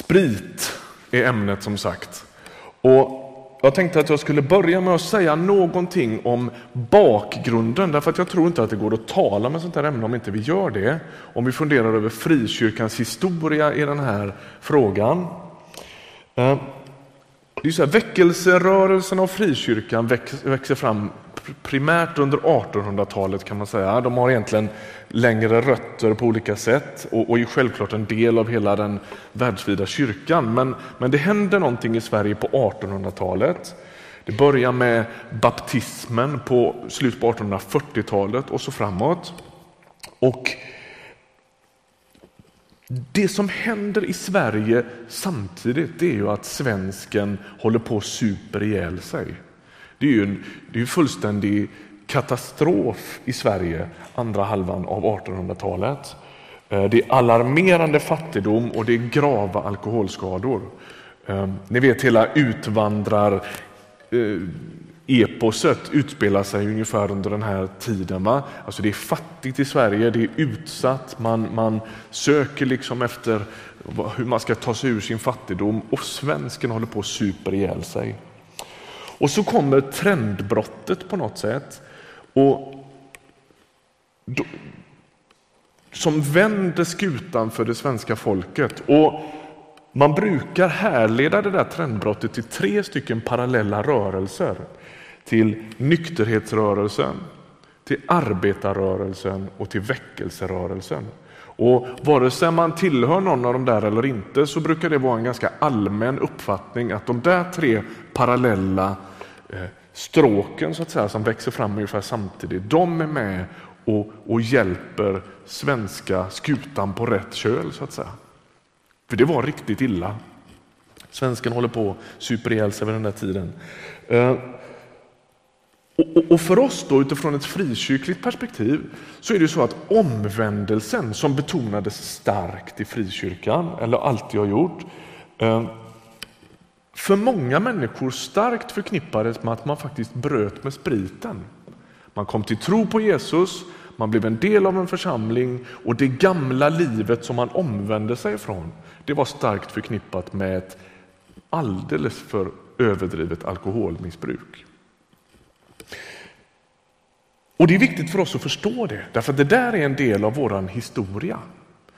Sprit är ämnet som sagt. Och jag tänkte att jag skulle börja med att säga någonting om bakgrunden, därför att jag tror inte att det går att tala med sånt här ämne om inte vi gör det. Om vi funderar över frikyrkans historia i den här frågan. Eh, det är så här, väckelserörelsen och frikyrkan växer fram primärt under 1800-talet kan man säga. De har egentligen längre rötter på olika sätt och, och är självklart en del av hela den världsvida kyrkan. Men, men det händer någonting i Sverige på 1800-talet. Det börjar med baptismen på slutet på 1840-talet och så framåt. Och det som händer i Sverige samtidigt det är ju att svensken håller på att super ihjäl sig. Det är ju en det är fullständig katastrof i Sverige andra halvan av 1800-talet. Eh, det är alarmerande fattigdom och det är grava alkoholskador. Eh, ni vet hela utvandrar eh, eposet utspelar sig ungefär under den här tiden. Va? Alltså det är fattigt i Sverige, det är utsatt, man, man söker liksom efter hur man ska ta sig ur sin fattigdom och svensken håller på att super ihjäl sig. Och så kommer trendbrottet på något sätt och då, som vänder skutan för det svenska folket. Och man brukar härleda det där trendbrottet till tre stycken parallella rörelser. Till nykterhetsrörelsen, till arbetarrörelsen och till väckelserörelsen. Och vare sig man tillhör någon av de där eller inte så brukar det vara en ganska allmän uppfattning att de där tre parallella Eh, stråken så att säga, som växer fram ungefär samtidigt, de är med och, och hjälper svenska skutan på rätt köl så att säga. För det var riktigt illa. Svensken håller på att super ihjäl sig vid den där tiden. Eh, och för oss då utifrån ett frikyrkligt perspektiv så är det så att omvändelsen som betonades starkt i frikyrkan, eller alltid har gjort, eh, för många människor starkt förknippades med att man faktiskt bröt med spriten. Man kom till tro på Jesus, man blev en del av en församling och det gamla livet som man omvände sig ifrån, det var starkt förknippat med ett alldeles för överdrivet alkoholmissbruk. Och Det är viktigt för oss att förstå det, därför att det där är en del av vår historia.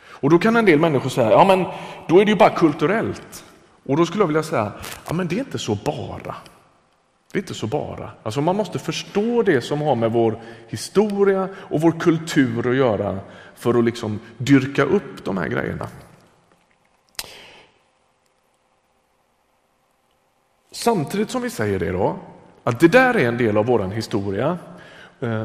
Och Då kan en del människor säga, ja men då är det ju bara kulturellt. Och då skulle jag vilja säga, ja men det är inte så bara. Det är inte så bara. Alltså man måste förstå det som har med vår historia och vår kultur att göra för att liksom dyrka upp de här grejerna. Samtidigt som vi säger det då, att det där är en del av vår historia. Eh,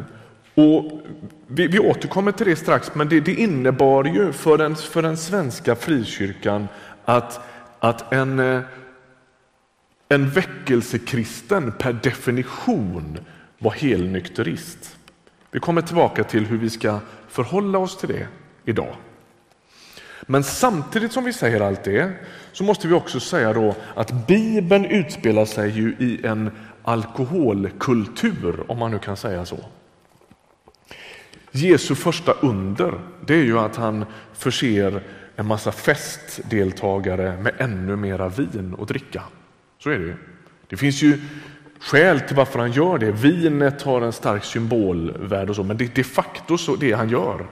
och vi, vi återkommer till det strax, men det, det innebar ju för den, för den svenska frikyrkan att att en, eh, en väckelsekristen per definition var helnykterist. Vi kommer tillbaka till hur vi ska förhålla oss till det idag. Men samtidigt som vi säger allt det så måste vi också säga då att Bibeln utspelar sig ju i en alkoholkultur, om man nu kan säga så. Jesu första under, det är ju att han förser en massa festdeltagare med ännu mera vin att dricka. Så är det ju. Det finns ju skäl till varför han gör det. Vinet har en stark symbolvärde och så, men det är de facto så det han gör.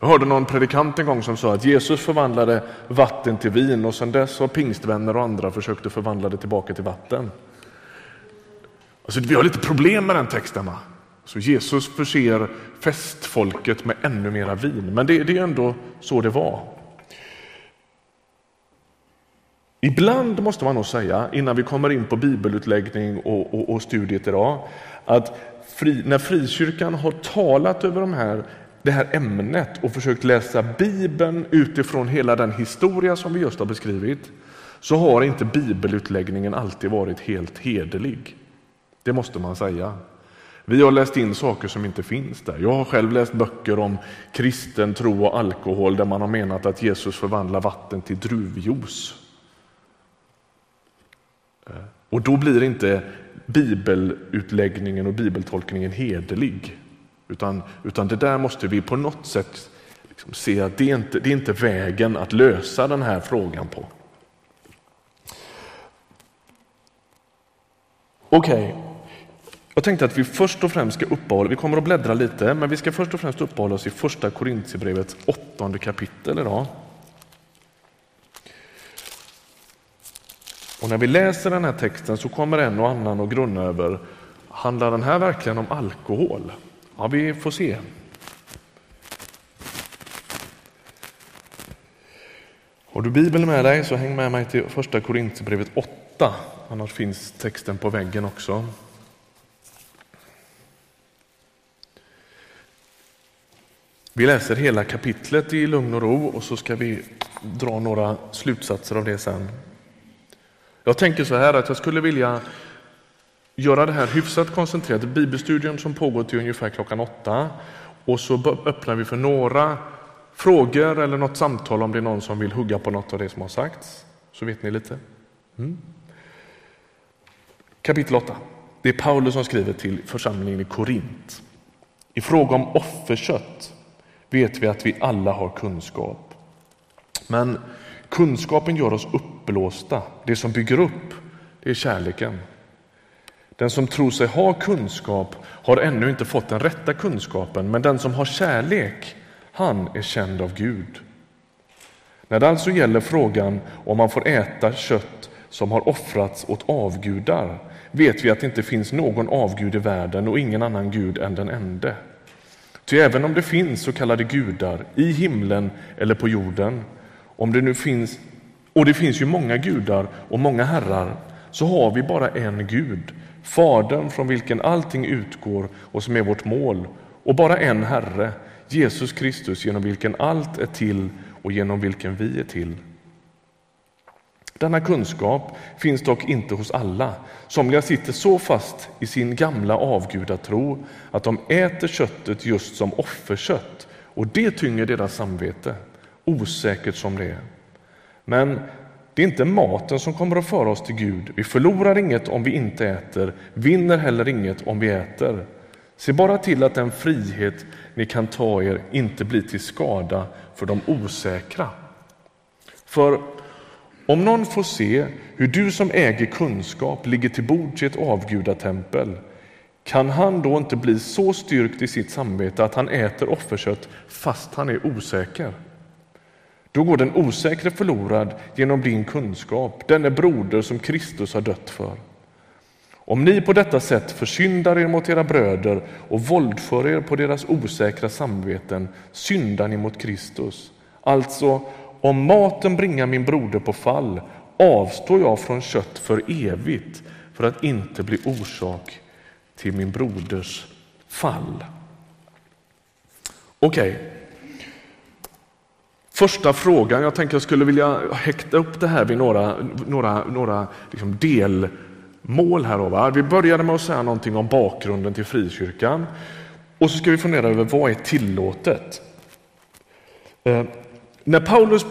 Jag hörde någon predikant en gång som sa att Jesus förvandlade vatten till vin och sedan dess har pingstvänner och andra försökt att förvandla det tillbaka till vatten. Alltså, vi har lite problem med den texten. Va? Så Jesus förser festfolket med ännu mera vin, men det, det är ändå så det var. Ibland måste man nog säga, innan vi kommer in på bibelutläggning och, och, och studiet idag, att fri, när frikyrkan har talat över de här, det här ämnet och försökt läsa Bibeln utifrån hela den historia som vi just har beskrivit, så har inte bibelutläggningen alltid varit helt hederlig. Det måste man säga. Vi har läst in saker som inte finns där. Jag har själv läst böcker om kristen tro och alkohol där man har menat att Jesus förvandlar vatten till druvjuice. Eh, och då blir inte bibelutläggningen och bibeltolkningen hederlig. Utan, utan det där måste vi på något sätt liksom se att det är, inte, det är inte vägen att lösa den här frågan på. Okej, okay. jag tänkte att vi först och främst ska uppehålla, vi kommer att bläddra lite, men vi ska först och främst uppehålla oss i första Korintierbrevets åttonde kapitel idag. Och när vi läser den här texten så kommer en och annan att grunna över, handlar den här verkligen om alkohol? Ja, vi får se. Har du Bibeln med dig så häng med mig till första Korintierbrevet 8, annars finns texten på väggen också. Vi läser hela kapitlet i lugn och ro och så ska vi dra några slutsatser av det sen. Jag tänker så här att jag skulle vilja göra det här hyfsat koncentrerat. Bibelstudion som pågår till ungefär klockan åtta och så öppnar vi för några frågor eller något samtal om det är någon som vill hugga på något av det som har sagts. Så vet ni lite. Mm. Kapitel 8. Det är Paulus som skriver till församlingen i Korint. I fråga om offerkött vet vi att vi alla har kunskap. Men kunskapen gör oss uppblåsta. Det som bygger upp, det är kärleken. Den som tror sig ha kunskap har ännu inte fått den rätta kunskapen, men den som har kärlek, han är känd av Gud. När det alltså gäller frågan om man får äta kött som har offrats åt avgudar vet vi att det inte finns någon avgud i världen och ingen annan gud än den ende. Ty även om det finns så kallade gudar i himlen eller på jorden, om det nu finns, och det finns ju många gudar och många herrar, så har vi bara en Gud, Fadern från vilken allting utgår och som är vårt mål, och bara en Herre, Jesus Kristus genom vilken allt är till och genom vilken vi är till. Denna kunskap finns dock inte hos alla. Somliga sitter så fast i sin gamla avgudatro att de äter köttet just som offerkött och det tynger deras samvete, osäkert som det är. Men det är inte maten som kommer att föra oss till Gud. Vi förlorar inget om vi inte äter, vinner heller inget om vi äter. Se bara till att den frihet ni kan ta er inte blir till skada för de osäkra. För om någon får se hur du som äger kunskap ligger till bords i ett avgudatempel, kan han då inte bli så styrkt i sitt samvete att han äter offerkött fast han är osäker? Då går den osäkre förlorad genom din kunskap, denne broder som Kristus har dött för. Om ni på detta sätt försyndar er mot era bröder och våldför er på deras osäkra samveten syndar ni mot Kristus. Alltså, om maten bringar min broder på fall avstår jag från kött för evigt för att inte bli orsak till min broders fall. Okej. Okay. Första frågan, jag tänker jag skulle vilja häkta upp det här vid några, några, några liksom delmål. här. va? Vi började med att säga någonting om bakgrunden till frikyrkan och så ska vi fundera över vad är tillåtet? Eh, när Paulus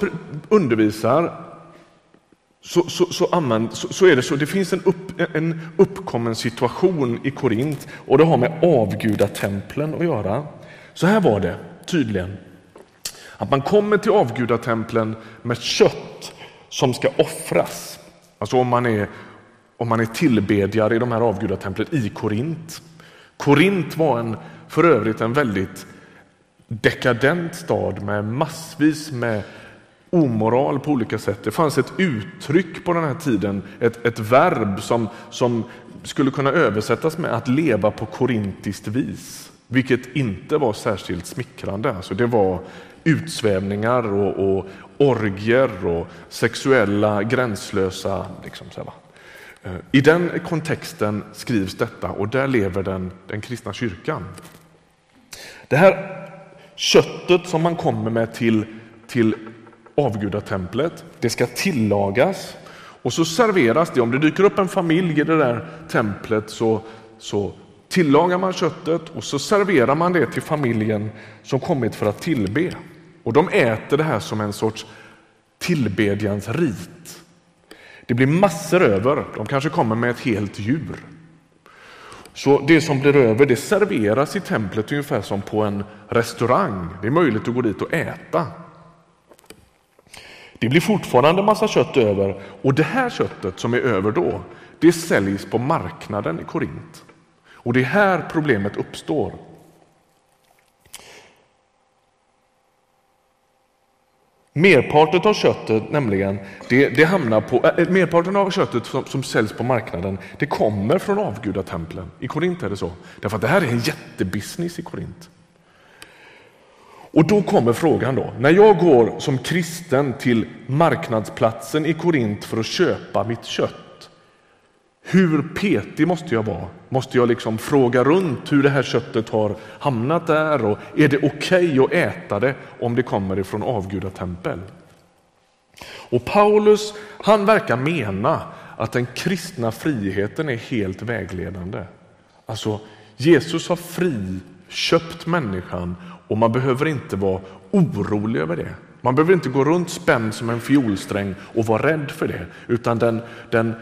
undervisar så, så, så, använd, så, så, är det så, det finns en, upp, en uppkommen situation i Korint och det har med avgudatemplen att göra. Så här var det tydligen, att man kommer till avgudatemplen med kött som ska offras. Alltså om man är om man är tillbedjare i de här avgudatemplen i Korint. Korint var en, för övrigt en väldigt dekadent stad med massvis med omoral på olika sätt. Det fanns ett uttryck på den här tiden, ett, ett verb som, som skulle kunna översättas med att leva på korintiskt vis, vilket inte var särskilt smickrande. Alltså det var utsvävningar och, och orgier och sexuella gränslösa liksom så här, eh, I den kontexten skrivs detta och där lever den, den kristna kyrkan. Det här köttet som man kommer med till, till avgudatemplet, det ska tillagas och så serveras det. Om det dyker upp en familj i det där templet så, så tillagar man köttet och så serverar man det till familjen som kommit för att tillbe. Och de äter det här som en sorts tillbedjans rit. Det blir massor över. De kanske kommer med ett helt djur. Så det som blir över det serveras i templet ungefär som på en restaurang. Det är möjligt att gå dit och äta. Det blir fortfarande massa kött över och det här köttet som är över då, det säljs på marknaden i Korint. Och det är här problemet uppstår. Merparten av köttet, nämligen, det, det hamnar på, äh, merparten av köttet som, som säljs på marknaden, det kommer från avgudatemplen. I Korint är det så. Därför att det här är en jättebusiness i Korint. Och då kommer frågan då, när jag går som kristen till marknadsplatsen i Korint för att köpa mitt kött, hur petig måste jag vara? Måste jag liksom fråga runt hur det här köttet har hamnat där och är det okej okay att äta det om det kommer ifrån avgudatempel? Och Paulus, han verkar mena att den kristna friheten är helt vägledande. Alltså, Jesus har friköpt människan och man behöver inte vara orolig över det. Man behöver inte gå runt spänd som en fiolsträng och vara rädd för det, utan den, den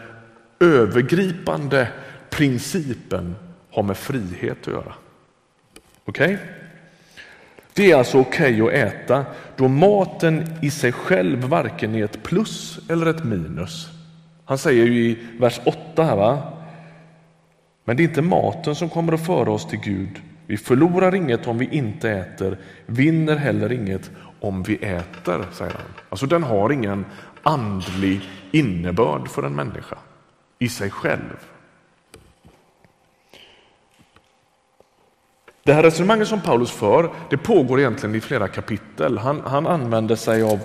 övergripande principen har med frihet att göra. Okej? Okay? Det är alltså okej okay att äta då maten i sig själv varken är ett plus eller ett minus. Han säger ju i vers 8 här, va? men det är inte maten som kommer att föra oss till Gud. Vi förlorar inget om vi inte äter, vinner heller inget om vi äter, säger han. Alltså den har ingen andlig innebörd för en människa i sig själv. Det här resonemanget som Paulus för, det pågår egentligen i flera kapitel. Han, han använder sig av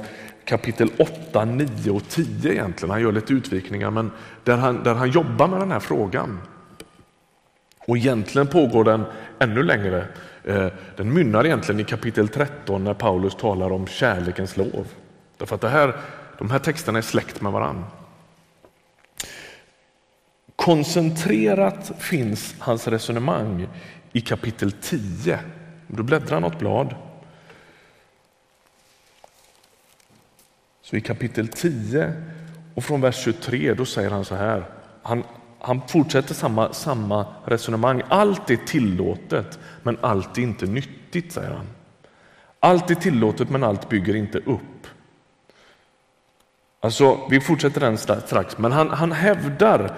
kapitel 8, 9 och 10 egentligen. Han gör lite utvikningar, men där han, där han jobbar med den här frågan. Och egentligen pågår den ännu längre. Eh, den mynnar egentligen i kapitel 13 när Paulus talar om kärlekens lov. Därför att det här, de här texterna är släkt med varandra. Koncentrerat finns hans resonemang i kapitel 10. Du bläddrar något blad. Så i kapitel 10 och från vers 23 då säger han så här. Han, han fortsätter samma, samma resonemang. Allt är tillåtet, men allt är inte nyttigt, säger han. Allt är tillåtet, men allt bygger inte upp. Alltså, vi fortsätter den strax, men han, han hävdar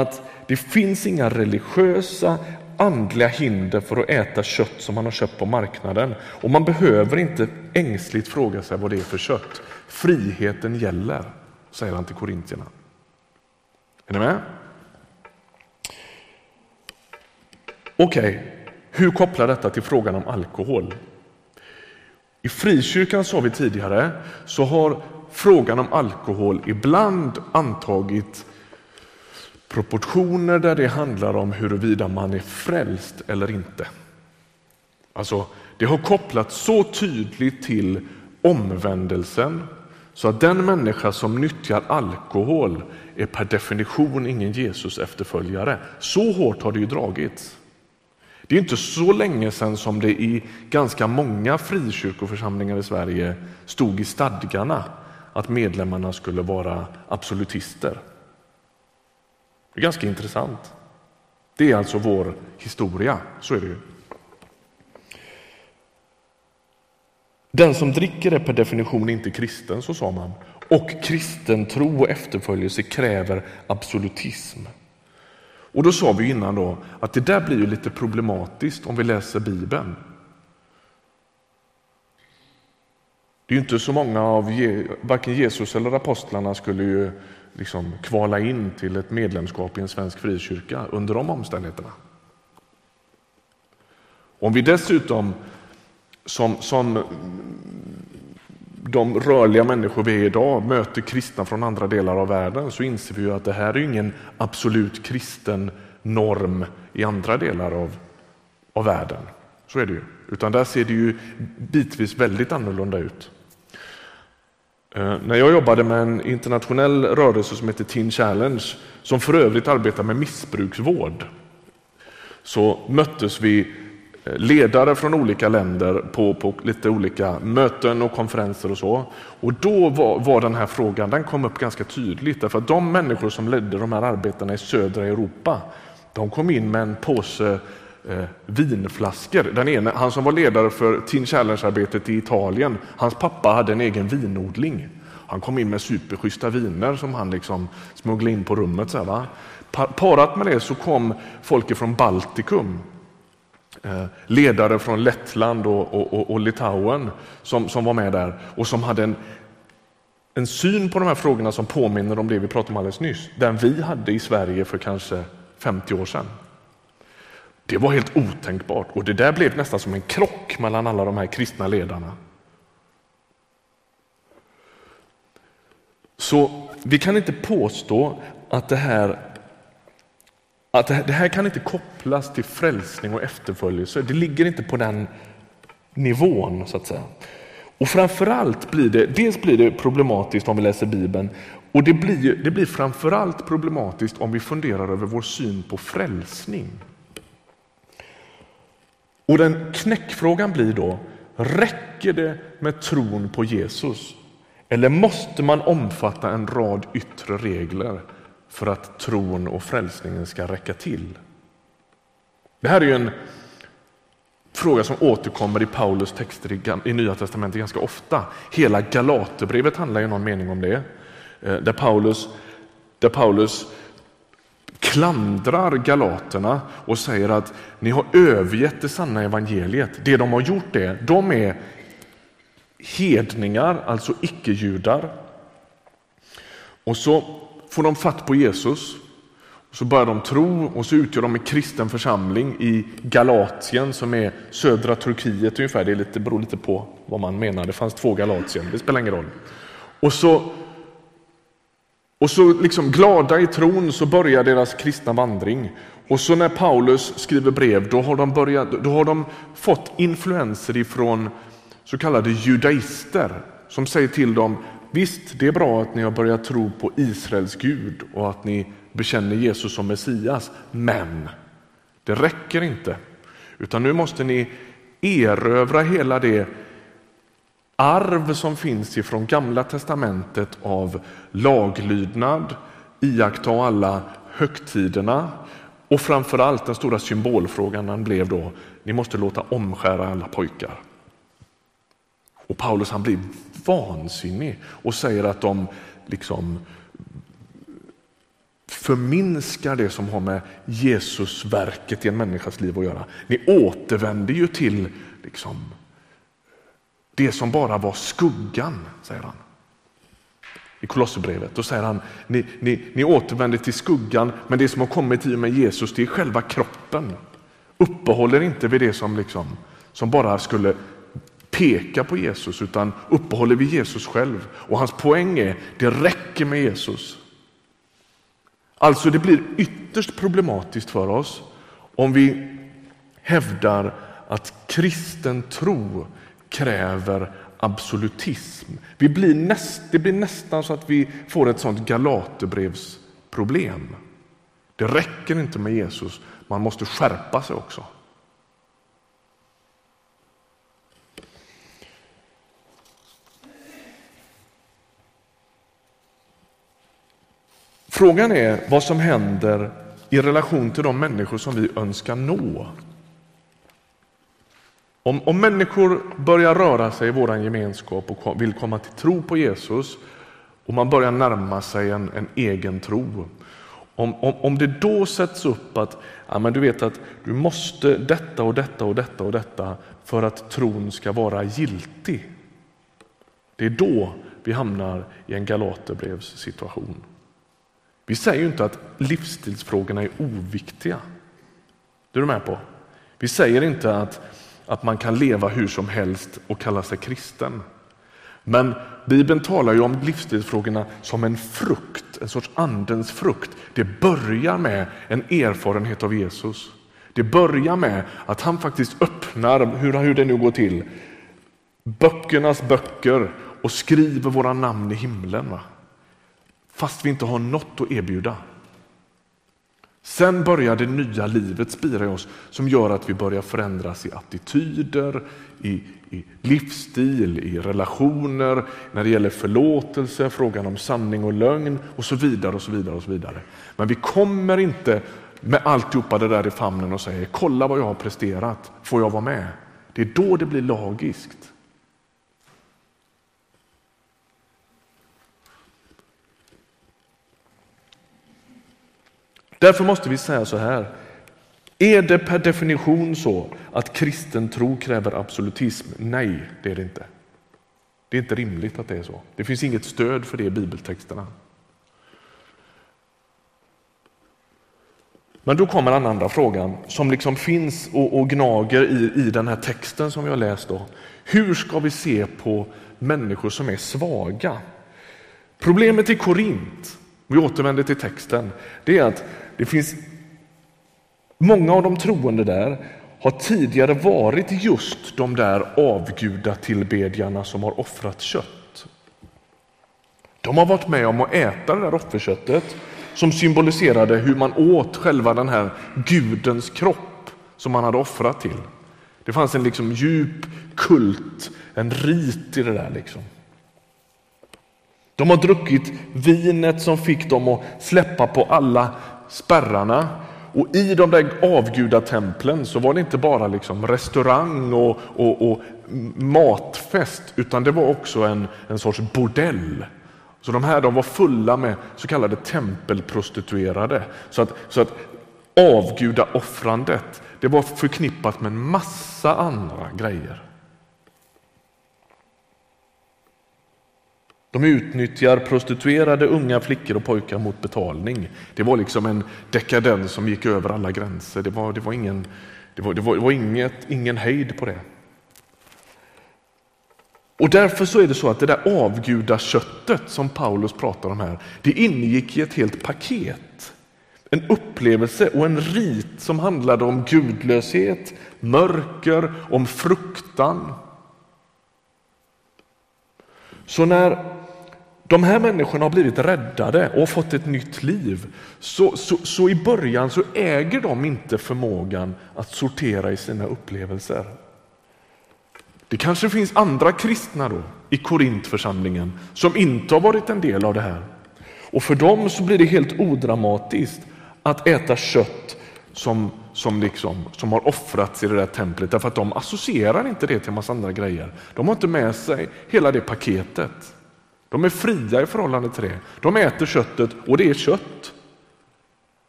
att det finns inga religiösa andliga hinder för att äta kött som man har köpt på marknaden. Och man behöver inte ängsligt fråga sig vad det är för kött. Friheten gäller, säger han till korintierna. Är ni med? Okej, okay. hur kopplar detta till frågan om alkohol? I frikyrkan, sa vi tidigare, så har frågan om alkohol ibland antagit proportioner där det handlar om huruvida man är frälst eller inte. Alltså, det har kopplats så tydligt till omvändelsen så att den människa som nyttjar alkohol är per definition ingen Jesus efterföljare. Så hårt har det ju dragits. Det är inte så länge sedan som det i ganska många frikyrkoförsamlingar i Sverige stod i stadgarna att medlemmarna skulle vara absolutister. Det är ganska intressant. Det är alltså vår historia, så är det ju. Den som dricker är per definition inte kristen, så sa man. Och kristen tro och efterföljelse kräver absolutism. Och då sa vi innan då att det där blir ju lite problematiskt om vi läser Bibeln. Det är ju inte så många av varken Jesus eller apostlarna skulle ju liksom kvala in till ett medlemskap i en svensk frikyrka under de omständigheterna. Om vi dessutom som, som de rörliga människor vi är idag möter kristna från andra delar av världen så inser vi att det här är ingen absolut kristen norm i andra delar av, av världen. Så är det ju. Utan där ser det ju bitvis väldigt annorlunda ut. Eh, när jag jobbade med en internationell rörelse som heter Teen Challenge, som för övrigt arbetar med missbruksvård, så möttes vi eh, ledare från olika länder på, på lite olika möten och konferenser och så. Och då var, var, den här frågan, den kom upp ganska tydligt, därför att de människor som ledde de här arbetena i södra Europa, de kom in med en påse eh, vinflaskor. Den ene, han som var ledare för Teen Challenge-arbetet i Italien, hans pappa hade en egen vinodling. Han kom in med superschyssta viner som han liksom smugglade in på rummet. Så här, va? Parat med det så kom folk från Baltikum Eh, ledare från Lettland och, och, och, Litauen som, som var med där och som hade en, en syn på de här frågorna som påminner om det vi pratade om alldeles nyss. Den vi hade i Sverige för kanske 50 år sedan. Det var helt otänkbart och det där blev nästan som en krock mellan alla de här kristna ledarna. Så vi kan inte påstå att det här att det här kan inte kopplas till frälsning och efterföljelse. Det ligger inte på den nivån så att säga. Och framförallt blir det, dels blir det problematiskt om vi läser Bibeln och det blir, det blir framförallt problematiskt om vi funderar över vår syn på frälsning. Och den knäckfrågan blir då, räcker det med tron på Jesus? Eller måste man omfatta en rad yttre regler för att tron och frälsningen ska räcka till. Det här är en fråga som återkommer i Paulus texter i Nya testamentet ganska ofta. Hela Galaterbrevet handlar i någon mening om det. Eh, där Paulus, där Paulus klandrar galaterna och säger att ni har övergett det sanna evangeliet. Det de har gjort är, de är hedningar, alltså icke-judar. Och så får de fatt på Jesus. Så börjar de tro och så utgör de en kristen församling i Galatien som är södra Turkiet ungefär. Det är lite, beror lite på vad man menar. Det fanns två Galatien, det spelar ingen roll. Och så, och så liksom glada i tron så börjar deras kristna vandring. Och så när Paulus skriver brev då har de, börjat, då har de fått influenser ifrån så kallade judaister som säger till dem Visst, det är bra att ni har börjat tro på Israels Gud och att ni bekänner Jesus som Messias, men det räcker inte. Utan nu måste ni erövra hela det arv som finns ifrån Gamla testamentet av laglydnad, iaktta alla högtiderna och framförallt den stora symbolfrågan blev då, ni måste låta omskära alla pojkar. Och Paulus han blir vansinnig och säger att de liksom förminskar det som har med Jesusverket i en människas liv att göra. Ni återvänder ju till liksom, det som bara var skuggan, säger han. I Kolosserbrevet. Då säger han, ni, ni, ni återvänder till skuggan, men det som har kommit i och med Jesus, det är själva kroppen. Uppehåller inte vid det som, liksom, som bara skulle peka på Jesus utan uppehåller vid Jesus själv. Och hans poäng är, det räcker med Jesus. Alltså det blir ytterst problematiskt för oss om vi hävdar att kristen tro kräver absolutism. Vi blir näst, det blir nästan så att vi får ett sånt Galaterbrevsproblem. Det räcker inte med Jesus, man måste skärpa sig också. Frågan är vad som händer i relation till de människor som vi önskar nå. Om, om människor börjar röra sig i vår gemenskap och vill komma till tro på Jesus och man börjar närma sig en, en egen tro. Om, om, om det då sätts upp att ja, men du vet att du måste detta och detta och detta och detta för att tron ska vara giltig. Det är då vi hamnar i en Galaterbrevs situation. Vi säger ju inte att livsstilsfrågorna är oviktiga. Det är du med på? Vi säger inte att, att man kan leva hur som helst och kalla sig kristen. Men Bibeln talar ju om livsstilsfrågorna som en frukt, en sorts andens frukt. Det börjar med en erfarenhet av Jesus. Det börjar med att han faktiskt öppnar, hur, hur det nu går till, böckernas böcker och skriver våra namn i himlen. Va? fast vi inte har något att erbjuda. Sen börjar det nya livet spira i oss som gör att vi börjar förändras i attityder, i, i, livsstil, i relationer, när det gäller förlåtelse, frågan om sanning och lögn och så vidare. och så vidare och så vidare. Men vi kommer inte med alltihopa det där i famnen och säger kolla vad jag har presterat, får jag vara med? Det är då det blir lagiskt. Därför måste vi säga så här. Är det per definition så att kristen tro kräver absolutism? Nej, det är det inte. Det är inte rimligt att det är så. Det finns inget stöd för det i bibeltexterna. Men då kommer den andra frågan som liksom finns och, och gnager i, i den här texten som vi har läst. Då. Hur ska vi se på människor som är svaga? Problemet i Korint, vi återvänder till texten, det är att det finns många av de troende där har tidigare varit just de där avgudatillbedjarna som har offrat kött. De har varit med om att äta det där offerköttet som symboliserade hur man åt själva den här gudens kropp som man hade offrat till. Det fanns en liksom djup kult, en rit i det där. Liksom. De har druckit vinet som fick dem att släppa på alla spärrarna. Och i de där avgudatemplen så var det inte bara liksom restaurang och, och, och matfest utan det var också en, en sorts bordell så de här de var fulla med så kallade tempelprostituerade. Så att, så att avgudaoffrandet det var förknippat med en massa andra grejer. De utnyttjar prostituerade unga flickor och pojkar mot betalning. Det var liksom en dekadens som gick över alla gränser. Det var, det var, ingen, det var, det var, det var inget, ingen hejd på det. Och därför så är det så att det där avgudaköttet som Paulus pratar om här, det ingick i ett helt paket. En upplevelse och en rit som handlade om gudlöshet, mörker, om fruktan. Så när de här människorna har blivit räddade och fått ett nytt liv, så, så, så i början så äger de inte förmågan att sortera i sina upplevelser. Det kanske finns andra kristna då i Korintförsamlingen som inte har varit en del av det här. Och för dem så blir det helt odramatiskt att äta kött som, som, liksom, som har offrats i det där templet därför att de associerar inte det till en massa andra grejer. De har inte med sig hela det paketet. De är fria i förhållande till det. De äter köttet och det är kött.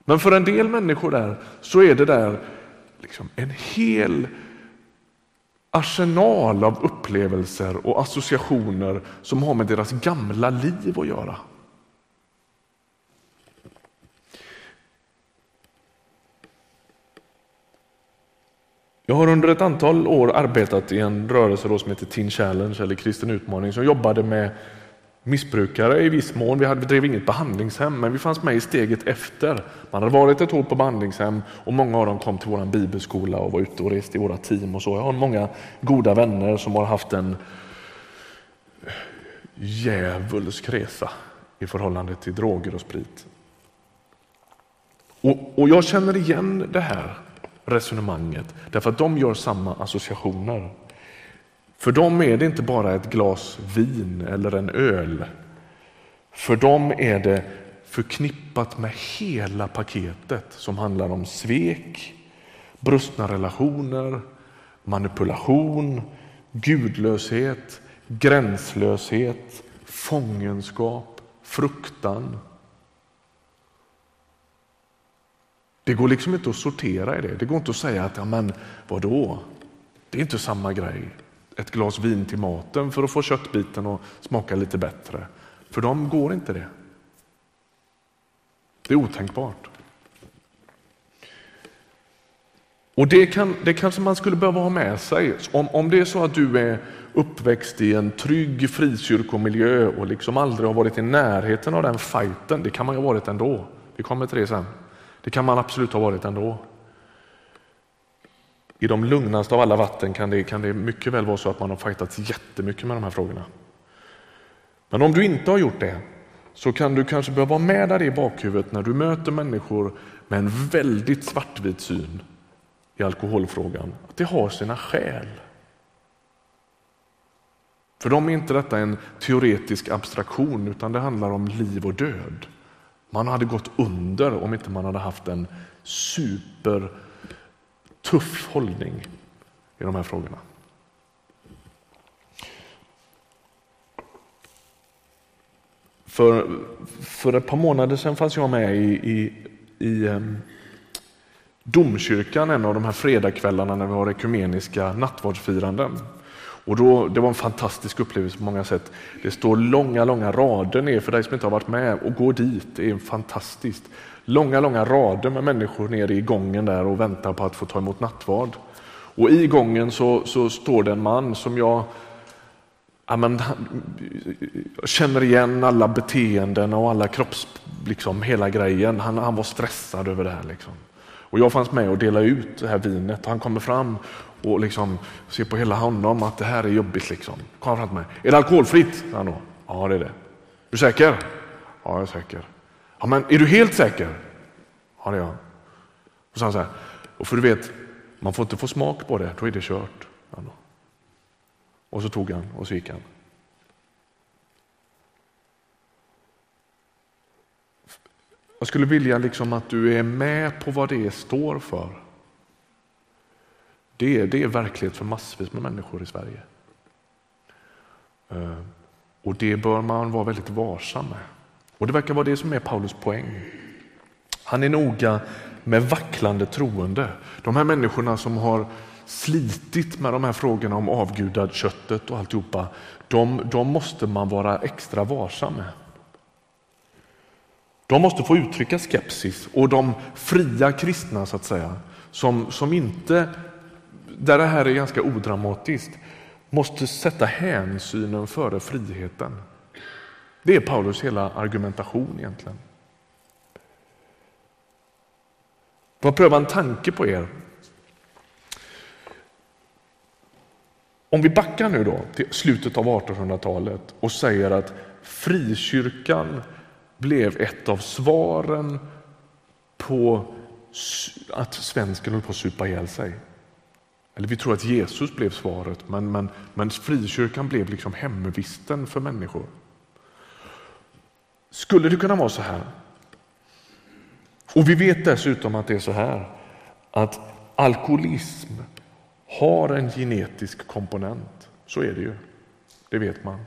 Men för en del människor där så är det där liksom en hel arsenal av upplevelser och associationer som har med deras gamla liv att göra. Jag har under ett antal år arbetat i en rörelse som heter Teen Challenge eller Kristen utmaning som jobbade med missbrukare i viss mån. Vi, hade, vi drev inget behandlingshem, men vi fanns med i steget efter. Man hade varit ett år på behandlingshem och många av dem kom till vår bibelskola och var ute och reste i våra team. och så. Jag har många goda vänner som har haft en djävulsk resa i förhållande till droger och sprit. Och, och jag känner igen det här resonemanget därför att de gör samma associationer. För dem är det inte bara ett glas vin eller en öl. För dem är det förknippat med hela paketet som handlar om svek, brustna relationer, manipulation, gudlöshet, gränslöshet, fångenskap, fruktan. Det går liksom inte att sortera i det. Det går inte att säga att ja, men vadå? Det är inte samma grej ett glas vin till maten för att få köttbiten att smaka lite bättre. För dem går inte det. Det är otänkbart. Och det, kan, det kanske man skulle behöva ha med sig. Om, om det är så att du är uppväxt i en trygg frikyrkomiljö och liksom aldrig har varit i närheten av den fighten, det kan man ju ha varit ändå. Vi kommer till det sen. Det kan man absolut ha varit ändå. I de lugnaste av alla vatten kan det, kan det mycket väl vara så att man har fightats jättemycket med de här frågorna. Men om du inte har gjort det så kan du kanske behöva ha med dig det i bakhuvudet när du möter människor med en väldigt svartvit syn i alkoholfrågan. Att det har sina skäl. För dem är inte detta en teoretisk abstraktion utan det handlar om liv och död. Man hade gått under om inte man hade haft en super tuff hållning i de här frågorna. För, för ett par månader sedan fanns jag med i, i i um, domkyrkan en av de här fredagskvällarna när vi har ekumeniska nattvardsfiranden. Och då, det var en fantastisk upplevelse på många sätt. Det står långa, långa rader ner för dig som inte har varit med och gå dit. Det är fantastiskt. Långa, långa rader med människor nere i gången där och väntar på att få ta emot nattvard. Och i gången så, så står det en man som jag ja, men, känner igen alla beteenden och alla kropps, liksom hela grejen. Han, han var stressad över det här. Liksom. Och jag fanns med och delade ut det här vinet och han kommer fram och liksom se på hela honom att det här är jobbigt. Liksom. Kom fram till mig. Är det alkoholfritt? Ja, det är det. Är du säker? Ja, jag är säker. Ja, men är du helt säker? Ja, det är jag. Och så han så här, och för du vet, man får inte få smak på det, då är det kört. Ja, och så tog han och så gick han. Jag skulle vilja liksom att du är med på vad det står för. Det är, det är verklighet för massvis med människor i Sverige. Eh, och det bör man vara väldigt varsam med. Och det verkar vara det som är Paulus poäng. Han är noga med vacklande troende. De här människorna som har slitit med de här frågorna om avgudaköttet och alltihopa, de, de måste man vara extra varsam med. De måste få uttrycka skepsis och de fria kristna så att säga, som, som inte, där det här är ganska odramatiskt, måste sätta hänsynen före friheten. Det är Paulus hela argumentation egentligen. Får pröva en tanke på er. Om vi backar nu då till slutet av 1800-talet och säger att frikyrkan blev ett av svaren på att svensken höll på att supa ihjäl sig. Eller vi tror att Jesus blev svaret, men, men, men frikyrkan blev liksom hemvisten för människor. Skulle det kunna vara så här? Och vi vet dessutom att det är så här att alkoholism har en genetisk komponent. Så är det ju. Det vet man.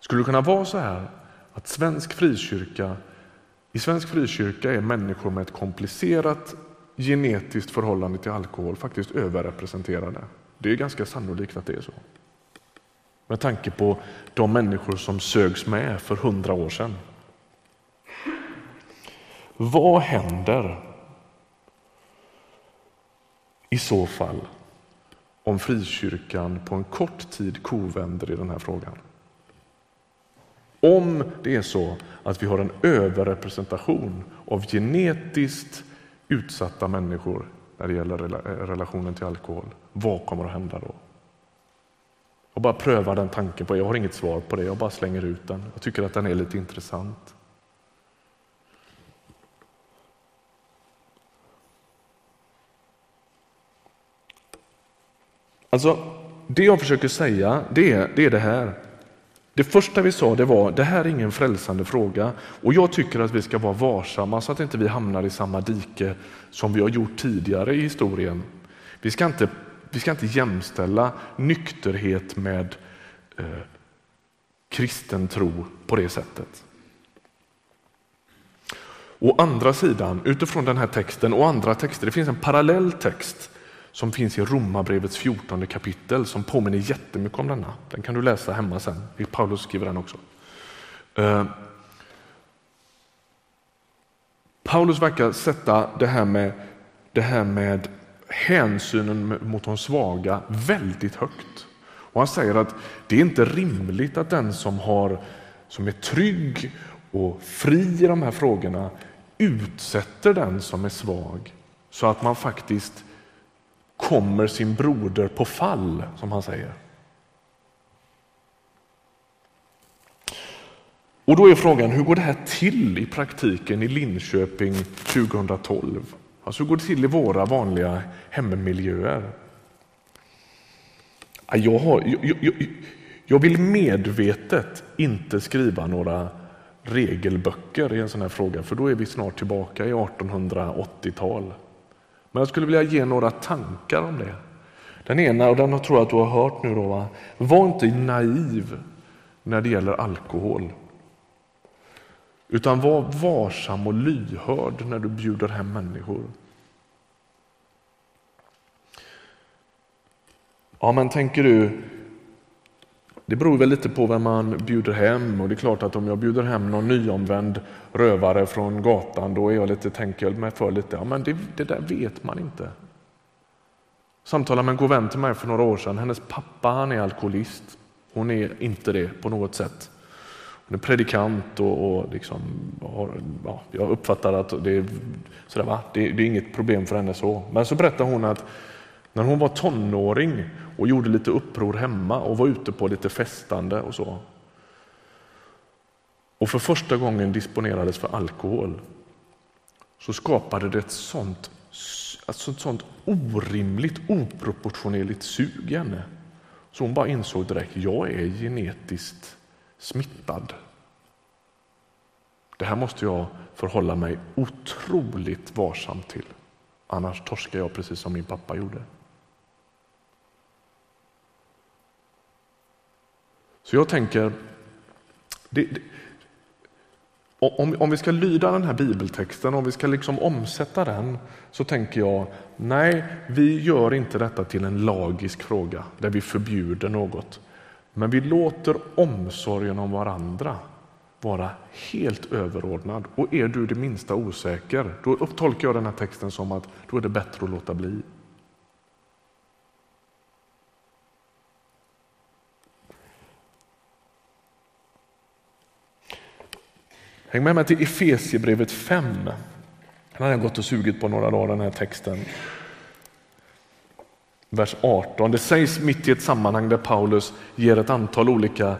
Skulle det kunna vara så här att svensk frikyrka, i svensk frikyrka är människor med ett komplicerat genetiskt förhållande till alkohol faktiskt överrepresenterade. Det är ganska sannolikt att det är så. Med tanke på de människor som sögs med för hundra år sedan. Vad händer i så fall om frikyrkan på en kort tid kovänder i den här frågan? Om det är så att vi har en överrepresentation av genetiskt utsatta människor när det gäller eh, relationen till alkohol, vad kommer att hända då? Jag bara prövar den tanken på, jag har inget svar på det, jag bara slänger ut den. Jag tycker att den är lite intressant. Alltså, det jag försöker säga det det är det här. Det första vi sa det var det här är ingen frälsande fråga och jag tycker att vi ska vara varsamma så att inte vi hamnar i samma dike som vi har gjort tidigare i historien. Vi ska inte, vi ska inte jämställa nykterhet med eh, kristen tro på det sättet. Å andra sidan, utifrån den här texten och andra texter, det finns en parallell text som finns i Romarbrevets 14 kapitel som påminner jättemycket om denna. Den kan du läsa hemma sen. Paulus skriver den också. Eh, Paulus verkar sätta det här med, det här med hänsynen mot de svaga väldigt högt. Och han säger att det är inte rimligt att den som, har, som är trygg och fri i de här frågorna utsätter den som är svag så att man faktiskt kommer sin broder på fall, som han säger. Och då är frågan, hur går det här till i praktiken i Linköping 2012? Alltså hur går det till i våra vanliga hemmiljöer? Jag, har, jag, jag, jag vill medvetet inte skriva några regelböcker i en sån här fråga, för då är vi snart tillbaka i 1880-tal. Men jag skulle vilja ge några tankar om det. Den ena, och den tror jag att du har hört nu, då, va? var inte naiv när det gäller alkohol. Utan var varsam och lyhörd när du bjuder hem människor. Ja, men tänker du, det beror väl lite på vem man bjuder hem och det är klart att om jag bjuder hem någon nyomvänd rövare från gatan då är jag lite, tänker jag mig för lite, ja men det, det där vet man inte. Samtalade med en god vän till mig för några år sedan, hennes pappa han är alkoholist, hon är inte det på något sätt. Hon är predikant och, och liksom har, ja, jag uppfattar att det, sådär, va? Det, det är inget problem för henne så. Men så berättar hon att när hon var tonåring och gjorde lite uppror hemma och var ute på lite festande och så. Och för första gången disponerades för alkohol så skapade det ett sånt, ett sånt, sånt orimligt, oproportionerligt sug i henne. Så hon bara insåg direkt, jag är genetiskt smittad. Det här måste jag förhålla mig otroligt varsam till. Annars torskar jag precis som min pappa gjorde. Så jag tänker, det, det, om, om vi ska lyda den här bibeltexten, om vi ska liksom omsätta den, så tänker jag, nej, vi gör inte detta till en lagisk fråga där vi förbjuder något. Men vi låter omsorgen om varandra vara helt överordnad. Och är du det minsta osäker, då tolkar jag den här texten som att då är det bättre att låta bli. Häng med mig till Efesiebrevet 5. Den har jag gått och sugit på några dagar, den här texten. Vers 18. Det sägs mitt i ett sammanhang där Paulus ger ett antal olika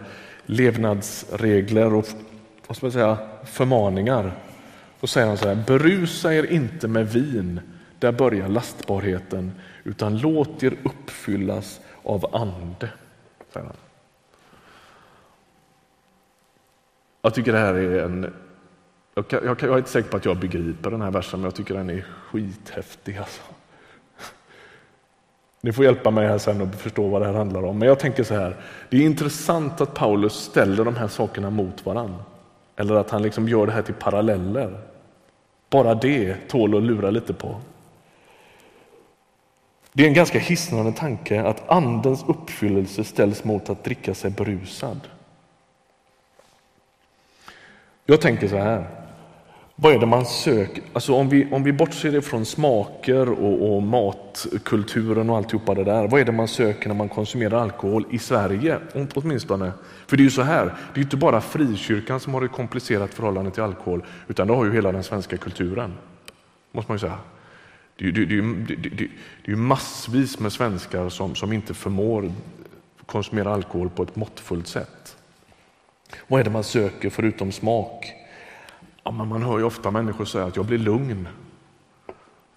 levnadsregler och vad ska man säga, förmaningar. Då säger han så här, berusa er inte med vin, där börjar lastbarheten, utan låt er uppfyllas av ande. Säger han. Jag tycker det här är en... Jag, kan, jag, kan, jag, är inte säker på att jag begriper den här versen, men jag tycker den är skithäftig. Alltså. Ni får hjälpa mig här sen att förstå vad det här handlar om. Men jag tänker så här, det är intressant att Paulus ställer de här sakerna mot varandra. Eller att han liksom gör det här till paralleller. Bara det tål att lura lite på. Det är en ganska hisnande tanke att andens uppfyllelse ställs mot att dricka sig berusad. Jag tänker så här. Vad är det man söker? Alltså om, vi, om vi bortser ifrån smaker och, och matkulturen och alltihopa det där. Vad är det man söker när man konsumerar alkohol i Sverige? Åtminstone. För det är ju så här, det är inte bara frikyrkan som har ett komplicerat förhållande till alkohol, utan det har ju hela den svenska kulturen. Måste man ju säga. Det är, det, det, det, det, det är massvis med svenskar som, som inte förmår konsumera alkohol på ett måttfullt sätt. Vad är det man söker förutom smak? Ja, men man hör ju ofta människor säga att jag blir lugn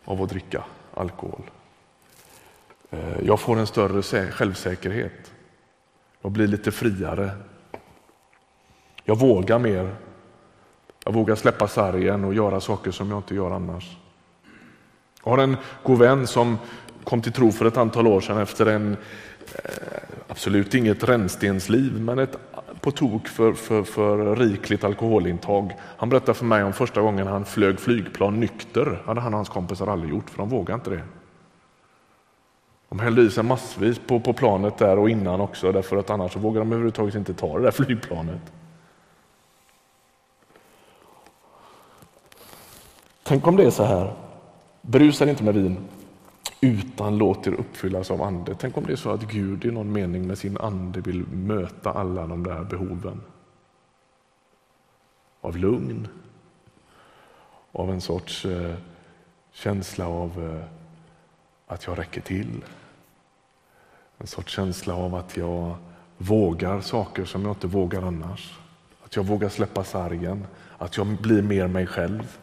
av att dricka alkohol. Eh, jag får en större självsäkerhet. Jag blir lite friare. Jag vågar mer. Jag vågar släppa sargen och göra saker som jag inte gör annars. Jag har en god vän som kom till tro för ett antal år sedan efter en, eh, absolut inget rännstensliv, men ett på tok för, för, för rikligt alkoholintag. Han berättade för mig om första gången han flög flygplan nykter. hade han och hans kompisar aldrig gjort, för de vågade inte det. De hällde i sig massvis på, på planet där och innan också, därför att annars vågar de överhuvudtaget inte ta det där flygplanet. Tänk om det är så här, berusar inte med vin, utan låt er uppfyllas av ande. Tänk om det är så att Gud i någon mening med sin ande vill möta alla de där behoven. Av lugn, av en sorts eh, känsla av eh, att jag räcker till. En sorts känsla av att jag vågar saker som jag inte vågar annars. Att jag vågar släppa sargen, att jag blir mer mig själv.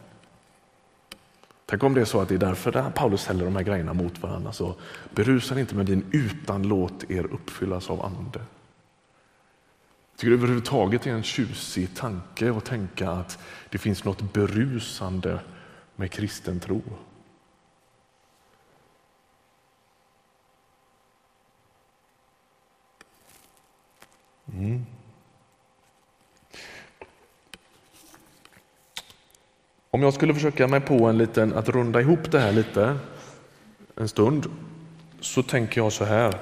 Tänk om det är så att det är därför Paulus ställer de här grejerna mot varandra. Så berusa inte med din utan låt er uppfyllas av ande. Jag tycker överhuvudtaget är en tjusig tanke att tänka att det finns något berusande med kristen tro. Mm. Om jag skulle försöka mig på en liten, att runda ihop det här lite en stund så tänker jag så här.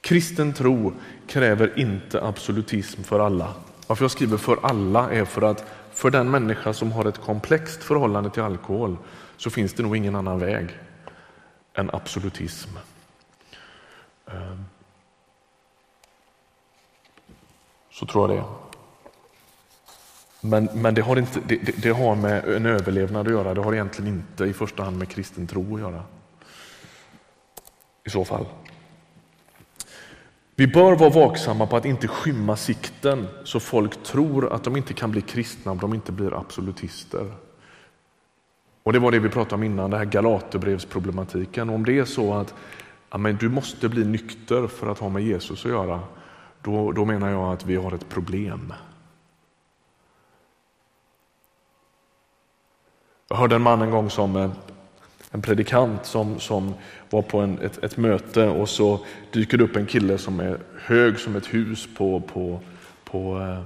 Kristen tro kräver inte absolutism för alla. Varför jag skriver för alla är för att för den människa som har ett komplext förhållande till alkohol så finns det nog ingen annan väg än absolutism. Ehm. Så tror jag det. är. Men, men det, har inte, det, det, har med en överlevnad att göra. Det har egentligen inte i första hand med kristen tro att göra. I så fall. Vi bör vara vaksamma på att inte skymma sikten så folk tror att de inte kan bli kristna om de inte blir absolutister. Och Det var det vi pratade om innan, det här Galaterbrevsproblematiken. Om det är så att ja, men du måste bli nykter för att ha med Jesus att göra, då, då menar jag att vi har ett problem. Jag hörde en man en gång som eh, en predikant som, som var på en, ett, ett, möte och så dyker det upp en kille som är hög som ett hus på, på, på eh,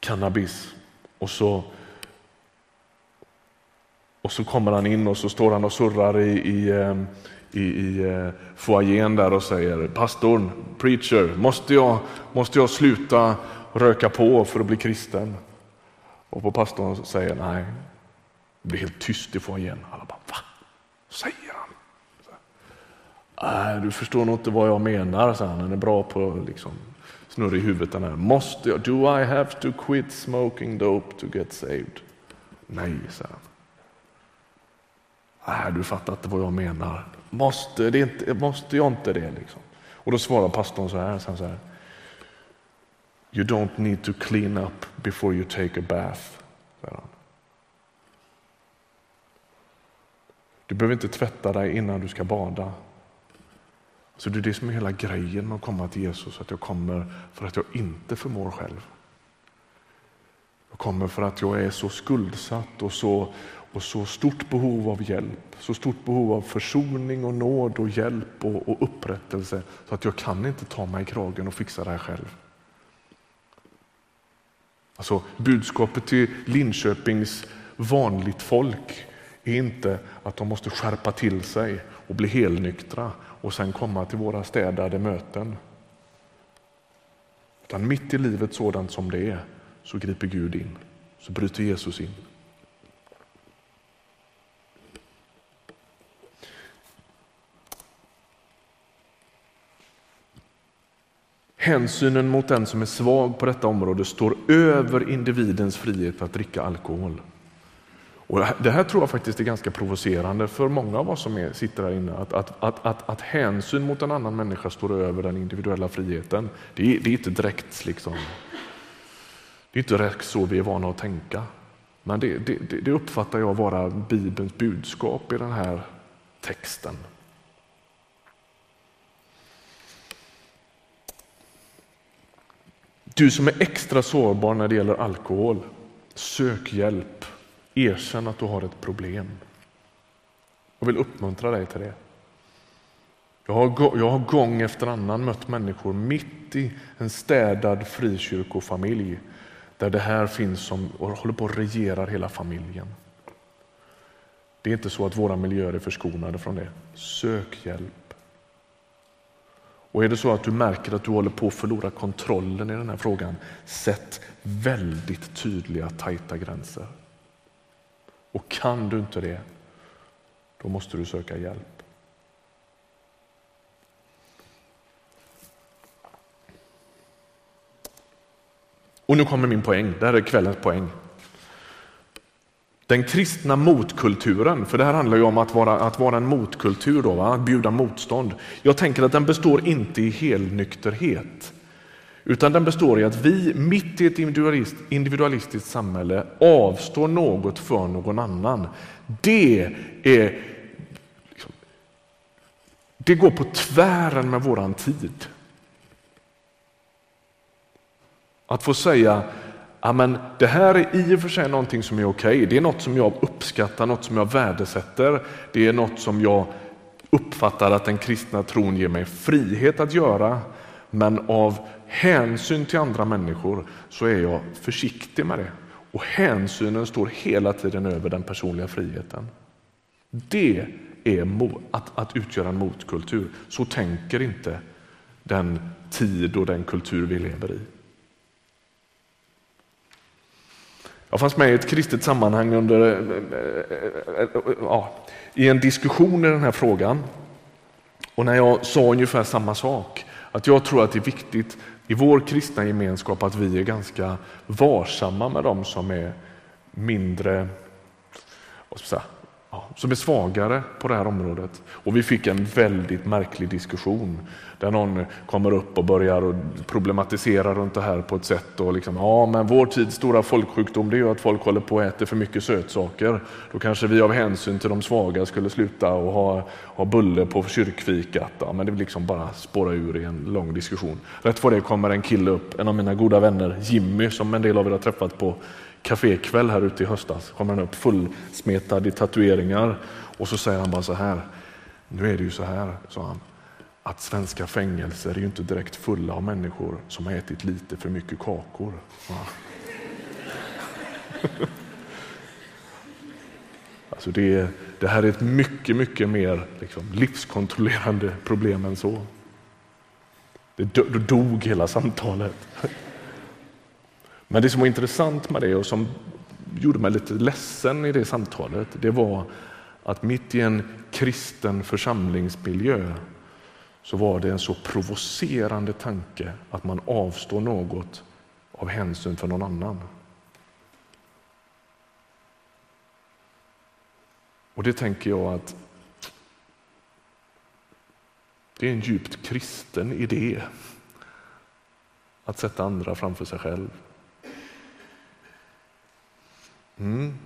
cannabis. Och så, och så kommer han in och så står han och surrar i, i, eh, i, i eh, foajén där och säger pastorn, preacher, måste jag, måste jag sluta röka på för att bli kristen? Och på pastorn säger nej, det blir helt tyst i foajén. Alla bara, va? Säger han? Nej, du förstår nog inte vad jag menar, sa han. Han är bra på liksom, snurr i huvudet den här. Måste jag, do I have to quit smoking dope to get saved? Nej, sa han. Nej, du fattar inte vad jag menar. Måste, det inte, måste jag inte det? Liksom? Och då svarar pastorn så här, så här. You don't need to clean up before you take a bath, säger han. Du behöver inte tvätta dig innan du ska bada. Så det är det som är hela grejen med att komma till Jesus, att jag kommer för att jag inte förmår själv. Jag kommer för att jag är så skuldsatt och så, och så stort behov av hjälp, så stort behov av försoning och nåd och hjälp och, och upprättelse så att jag kan inte ta mig i kragen och fixa det här själv. Alltså budskapet till Linköpings vanligt folk är inte att de måste skärpa till sig och bli helnyktra och sen komma till våra städade möten. Utan mitt i livet sådant som det är så griper Gud in, så bryter Jesus in. Hänsynen mot den som är svag på detta område står över individens frihet att dricka alkohol. Och det här tror jag faktiskt är ganska provocerande för många av oss som är, sitter här inne. Att, att, att, att, att hänsyn mot en annan människa står över den individuella friheten. Det är, det är inte direkt liksom, det är inte direkt så vi är vana att tänka. Men det, det, det uppfattar jag vara Bibelns budskap i den här texten. Du som är extra sårbar när det gäller alkohol, sök hjälp. Erkänn att du har ett problem. Jag vill uppmuntra dig till det. Jag har, jag har gång efter annan mött människor mitt i en städad frikyrkofamilj där det här finns som och håller på att regera hela familjen. Det är inte så att våra miljöer är förskonade från det. Sök hjälp. Och är det så att du märker att du håller på att förlora kontrollen i den här frågan, sätt väldigt tydliga, tajta gränser. Och kan du inte det, då måste du söka hjälp. Och nu kommer min poäng, det här är kvällens poäng. Den kristna motkulturen, för det här handlar ju om att vara, att vara en motkultur, då, va? att bjuda motstånd. Jag tänker att den består inte i helnykterhet. Utan den består i att vi mitt i ett individualist, individualistiskt samhälle avstår något för någon annan. Det är liksom, det går på tvären med våran tid. Att få säga Amen, det här är i och för sig någonting som är okej. Okay. Det är något som jag uppskattar, något som jag värdesätter. Det är något som jag uppfattar att den kristna tron ger mig frihet att göra. Men av hänsyn till andra människor så är jag försiktig med det. och hänsynen står hela tiden över den personliga friheten. Det är att, att utgöra en motkultur. Så tänker inte den tid och den kultur vi lever i. Jag fanns med i ett kristet sammanhang under, eh, eh, ja, i en diskussion i den här frågan. Och när jag sa ungefär samma sak, att jag tror att det är viktigt i vår kristna gemenskap att vi är ganska varsamma med dem som är mindre, vad ska jag säga, som är svagare på det här området. Och vi fick en väldigt märklig diskussion där någon kommer upp och börjar och problematisera runt det här på ett sätt. Och liksom, ja, men vår tids stora folksjukdom det är ju att folk håller på och äter för mycket sötsaker. Då kanske vi av hänsyn till de svaga skulle sluta och ha, ha bulle på kyrkfikat. Ja, men det vill liksom bara spåra ur i en lång diskussion. Rätt vad det kommer en kille upp, en av mina goda vänner, Jimmy, som en del av er har träffat på kafékväll här ute i höstas kommer han upp fullsmetad i tatueringar och så säger han bara så här. Nu är det ju så här, sa han, att svenska fängelser är ju inte direkt fulla av människor som har ätit lite för mycket kakor. Ja. Alltså det, det, här är ett mycket, mycket mer liksom, livskontrollerande problem än så. Det, då dog hela samtalet. Men det som var intressant med det och som gjorde mig lite ledsen i det samtalet, det var att mitt i en kristen församlingsmiljö så var det en så provocerande tanke att man avstår något av hänsyn för någon annan. Och det tänker jag att det är en djupt kristen idé att sätta andra framför sig själv. Mm.